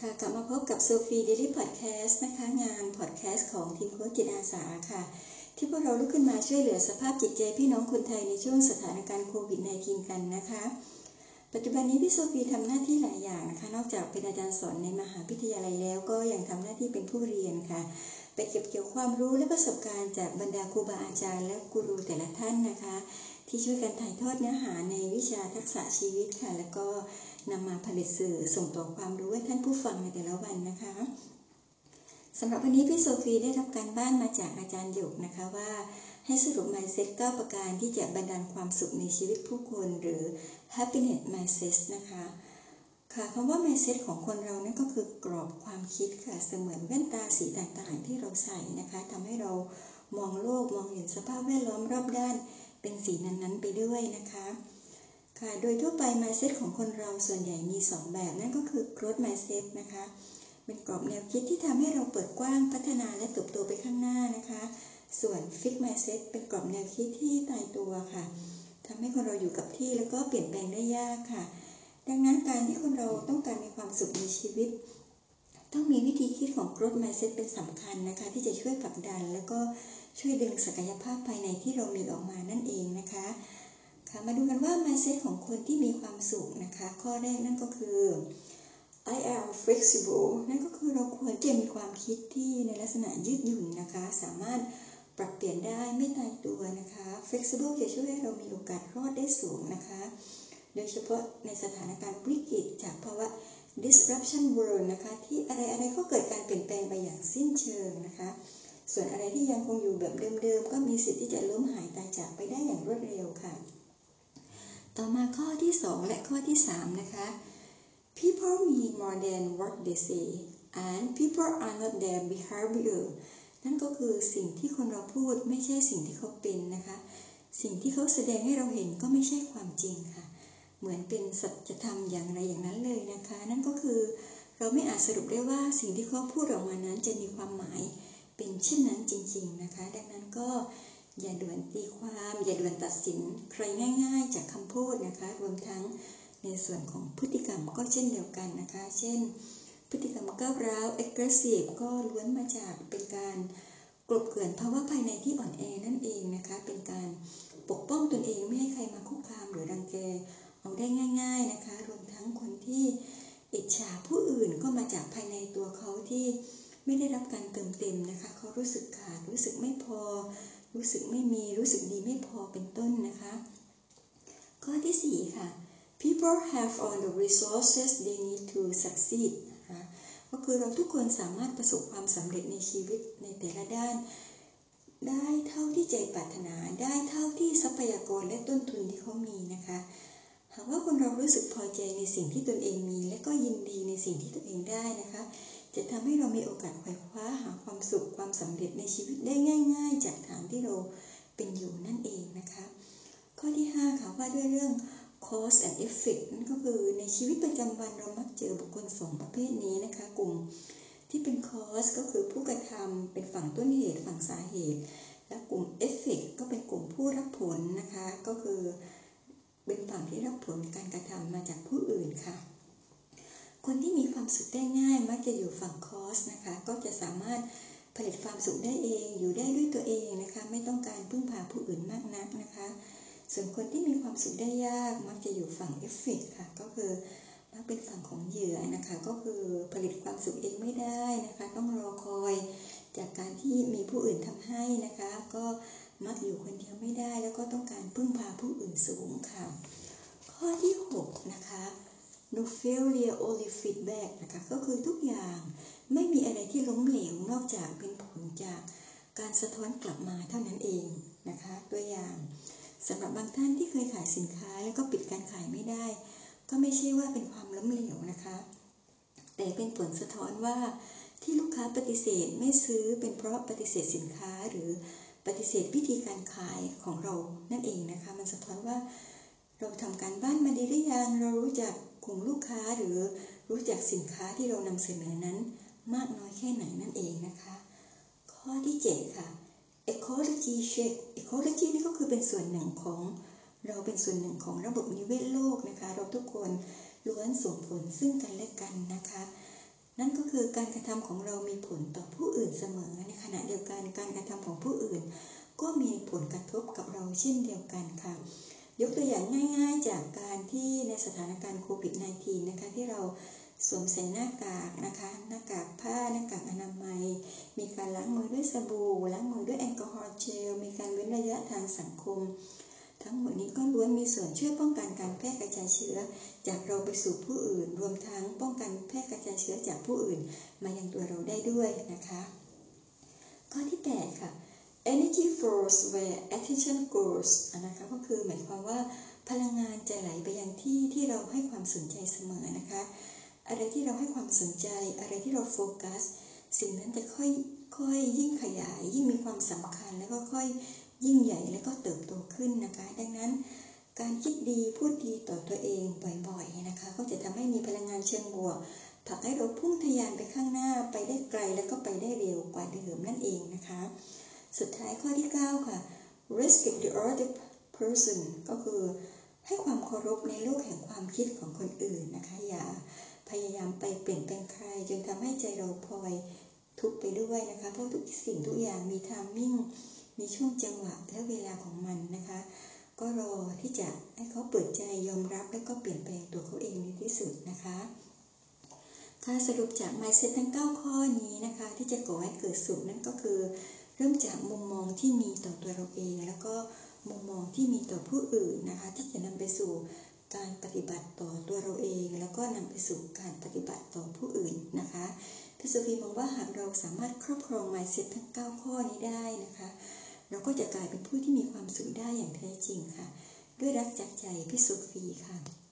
ค่ะกลับมาพบกับโซฟีเดลี่พอดแคสต์นะคะ งานพอดแคสต์ของทีมโค้ชจิตอาสาค่ะ ที่พวกเราลุกขึ้นมาช่วยเหลือสภาพจิตใจพี่น้องคนไทยในช่วงสถานการณ์โควิด -19 กันนะคะ ปัจจุบันนี้พี่โซฟีทำหน้าที่หลายอย่างนะคะ นอกจากเป็นอาจารย์สอนในมหาวิทยาลัยแล้ว ก็ยังทำหน้าที่เป็นผู้เรียนค่ะ ไปเก็บเกี่ยวความรู้และประสบการณ์จากบรรดาครูบาอาจารย์และกูรูแต่ละท่านนะคะ ที่ช่วยกันถ่ายทอดเนื้อหาในวิชาทักษะชีวิตค่ะ แล้วก็นำมาผลิตสื่อส่งต่อความรู้ให้ท่านผู้ฟังในแต่ละวันนะคะสำหรับวันนี้พี่โซฟีได้รับการบ้านมาจากอาจารย์หยกนะคะว่า ให้สรุป mindset 9ประการที่จะบรรดาลความสุขในชีวิตผู้คนหรือ happiness mindset นะคะค่ะคำว่า mindset ของคนเรานั่นก็คือกรอบความคิดค่ะเสมือนแว่นตาสีต่างๆ ที่เราใส่นะคะทำให้เรามองโลกมองเห็นสภาพแวดล้อมรอบด้าน เป็นสีนั้นๆ ไปด้วยนะคะ ค่ะ โดยทั่วไป mindset ของคนเราส่วนใหญ่มี 2 แบบ นั่นก็คือ growth mindset นะคะ เป็นกรอบแนวคิดที่ทำให้เราเปิดกว้างพัฒนาและเติบโตไปข้างหน้านะคะ ส่วน fixed mindset เป็นกรอบแนวคิดที่ตายตัวค่ะทำให้คนเราอยู่กับที่แล้วก็เปลี่ยนแปลงได้ยากค่ะ ดังนั้นการที่คนเราต้องการมีความสุขในชีวิต ต้องมีวิธีคิดของ growth mindset เป็นสำคัญนะคะ ที่จะช่วยผลักดัน แล้วก็ช่วยดึงศักยภาพภายในที่เรามีออกมานั่นเองนะคะค่ะมาดูกันว่า mindset ของคนที่มีความสุขนะคะ ข้อแรกนั่นก็คือ I am flexible นั่นก็คือเราควรจะมีความคิดที่ในลักษณะยืดหยุ่นนะคะ สามารถปรับเปลี่ยนได้ไม่ตายตัวนะคะ flexible จะช่วยให้เรามีโอกาสรอดได้สูงนะคะ โดยเฉพาะในสถานการณ์วิกฤตจากภาวะ disruption world นะคะที่อะไรอะไรก็เกิดการเปลี่ยนแปลงไปอย่างสิ้นเชิงนะคะ ส่วนอะไรที่ยังคงอยู่แบบเดิมๆ ก็มีสิทธิ์ที่จะล้มหายตายจากไปได้อย่างรวดเร็วค่ะ ต่อมาข้อที่ 2 และข้อที่ 3 นะคะ people mean more than what they say and people are not their behavior นั่นก็คือสิ่งที่คนเราพูดไม่ใช่สิ่งที่เขาเป็นนะคะ สิ่งที่เขาแสดงให้เราเห็นก็ไม่ใช่ความจริงค่ะ เหมือนเป็นสัจธรรมอย่างไรอย่างนั้นเลยนะคะ นั่นก็คือเราไม่อาจสรุปได้ว่าสิ่งที่เขาพูดออกมานั้นจะมีความหมายเป็นเช่นนั้นจริง ๆนะคะ ดังนั้นก็อย่าด่วนตีความ อย่าด่วนตัดสินใครง่าย ๆ จากคำพูดนะคะ รวมทั้งในส่วนของพฤติกรรมก็เช่นเดียวกันนะคะ เช่น พฤติกรรมก้าวร้าว aggressive ก็ล้วนมาจากเป็นการกลบเกลื่อนภาวะภายในที่อ่อน ที่ไม่ได้รับการเติมเต็มนะคะ เขารู้สึกขาด รู้สึกไม่พอ รู้สึกไม่มี รู้สึกดีไม่พอ เป็นต้นนะคะ ข้อที่ 4 ค่ะ people have all the resources they need to succeed นะคะก็คือเราทุกคนสามารถประสบความสำเร็จในชีวิตในแต่ละด้าน ได้เท่าที่ใจปรารถนา ได้เท่าที่ทรัพยากรและต้นทุนที่เขามีนะคะ หากว่าคนเรารู้สึกพอใจในสิ่งที่ตนเองมี และก็ยินดีในสิ่งที่ตนเองได้นะคะ จะทำให้เรามีโอกาสไขว่คว้าหาความสุขความสำเร็จในชีวิตได้ง่าย ๆ จากฐานที่เราเป็นอยู่นั่นเองนะคะ ข้อที่ 5 ค่ะว่าด้วยเรื่อง cause and effect นั่นก็คือในชีวิตประจำวันเรามักเจอบุคคลสองประเภทนี้นะคะ กลุ่มที่เป็น cause ก็คือผู้กระทำเป็นฝั่งต้นเหตุฝั่งสาเหตุ และกลุ่ม effect ก็เป็นกลุ่มผู้รับผลนะคะ ก็คือเป็นฝั่งที่รับผลการกระทำมาจากผู้อื่นค่ะ คนที่มีความสุขได้ง่ายมักจะอยู่ฝั่งคอสนะคะ ก็จะสามารถผลิตความสุขได้เอง อยู่ได้ด้วยตัวเองนะคะ ไม่ต้องการพึ่งพาผู้อื่นมากนักนะคะ ส่วนคนที่มีความสุขได้ยากมักจะอยู่ฝั่งเอฟเฟกค่ะ ก็คือมักเป็นฝั่งของเหยื่อนะคะ ก็คือผลิตความสุขเองไม่ได้นะคะ ต้องรอคอย จากการที่มีผู้อื่นทำให้นะคะ ก็มักอยู่คนเดียวไม่ได้ แล้วก็ต้องการพึ่งพาผู้อื่นสูงค่ะ ข้อที่ 6 นะคะ no failure only feedback นะคะก็คือทุกอย่างไม่มีอะไรที่ล้มเหลวนอกจากเป็นผลจากการสะท้อนกลับมาเท่านั้นเองนะคะตัวอย่างสำหรับบางท่านที่เคยขายสินค้าแล้วก็ปิดการขายไม่ได้ ก็ไม่ใช่ว่าเป็นความล้มเหลวนะคะ แต่เป็นผลสะท้อนว่าที่ลูกค้าปฏิเสธไม่ซื้อเป็นเพราะปฏิเสธสินค้าหรือปฏิเสธวิธีการขายของเรานั่นเองนะคะ มันสะท้อนว่า เราทำการบ้านมาดีหรือยัง เรารู้จักกลุ่มลูกค้าหรือรู้จักสินค้าที่เรานำเสนอนั้น มากน้อยแค่ไหนนั่นเองนะคะ ข้อที่7ค่ะ ecology check ecology นี่ก็คือเป็นส่วนหนึ่งของเราเป็นส่วนหนึ่งของระบบนิเวศโลกนะคะ เราทุกคนล้วนส่งผลซึ่งกันและกันนะคะ นั่นก็คือการกระทำของเรามีผลต่อผู้อื่นเสมอ ในขณะเดียวกันการกระทำของผู้อื่น ก็มีผลกระทบกับเราเช่นเดียวกันค่ะ ยกตัวอย่างง่ายๆ จากการที่ในสถานการณ์โควิด -19 นะคะที่เราสวมใส่หน้ากากนะคะหน้ากากผ้าหน้ากากอนามัย มีการล้างมือด้วยสบู่ล้างมือด้วยแอลกอฮอล์เจล มีการเว้นระยะทางสังคม ทั้งหมดนี้ก็ล้วนมีส่วนช่วยป้องกันการแพร่กระจายเชื้อ จากเราไปสู่ผู้อื่น รวมทั้งป้องกันแพร่กระจายเชื้อจากผู้อื่น มายังตัวเราได้ด้วยนะคะ ข้อที่ 8 ค่ะ energy flows where attention goes นะคะก็คือหมายความว่าพลังงานจะไหลไปยังที่ที่เราให้ความสนใจเสมอนะคะ อะไรที่เราให้ความสนใจ อะไรที่เราโฟกัส สิ่งนั้นจะค่อยค่อยยิ่งขยาย ยิ่งมีความสำคัญแล้วก็ค่อยยิ่งใหญ่แล้วก็เติบโตขึ้นนะคะ ดังนั้น การคิดดีพูดดีต่อตัวเองบ่อยๆนะคะ ก็จะทำให้มีพลังงานเชิงบวกผลักให้เราพุ่งทะยานไปข้างหน้าไปได้ไกลแล้วก็ไปได้เร็วกว่าเดิมนั่นเองนะคะ สุดท้ายข้อที่ 9 ค่ะ respect the other person ก็คือให้ความเคารพในโลกแห่งความคิดของคนอื่นนะคะ อย่าพยายามไปเปลี่ยนแปลงใคร จนทำให้ใจเราพลอยทุกไปด้วยนะคะ เพราะทุกสิ่งทุกอย่างมีทามมิ่ง มีช่วงจังหวะและเวลาของมันนะคะ ก็รอที่จะให้เขาเปิดใจยอมรับ และก็เปลี่ยนแปลงตัวเขาเองในที่สุดนะคะ ค่ะสรุปจากไมเซ็ตทั้ง 9 ข้อนี้นะคะ ที่จะก่อให้เกิดสุขนั่นก็คือ เริ่มจากมุมมองที่มีต่อตัวเราเอง แล้วก็มุมมองที่มีต่อผู้อื่นนะคะ ที่จะนำไปสู่การปฏิบัติต่อตัวเราเอง แล้วก็นำไปสู่การปฏิบัติต่อผู้อื่นนะคะพี่สุฟีมองว่าหากเราสามารถครอบครองไมเซ็ตทั้ง 9 ข้อนี้ได้นะคะ เราก็จะกลายเป็นผู้ที่มีความสุขได้อย่างแท้จริงค่ะ ด้วยรักจากใจพี่สุฟีค่ะ